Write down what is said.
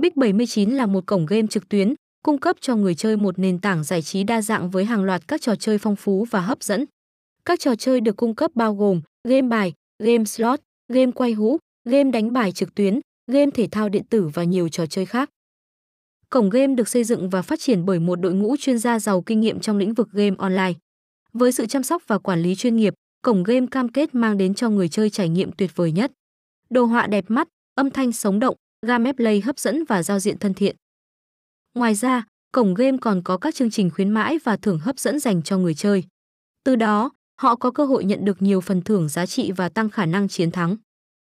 Big 79 là một cổng game trực tuyến, cung cấp cho người chơi một nền tảng giải trí đa dạng với hàng loạt các trò chơi phong phú và hấp dẫn. Các trò chơi được cung cấp bao gồm game bài, game slot, game quay hũ, game đánh bài trực tuyến, game thể thao điện tử và nhiều trò chơi khác. Cổng game được xây dựng và phát triển bởi một đội ngũ chuyên gia giàu kinh nghiệm trong lĩnh vực game online. Với sự chăm sóc và quản lý chuyên nghiệp, cổng game cam kết mang đến cho người chơi trải nghiệm tuyệt vời nhất. Đồ họa đẹp mắt, âm thanh sống động, gameplay hấp dẫn và giao diện thân thiện. Ngoài ra, cổng game còn có các chương trình khuyến mãi và thưởng hấp dẫn dành cho người chơi. Từ đó, họ có cơ hội nhận được nhiều phần thưởng giá trị và tăng khả năng chiến thắng.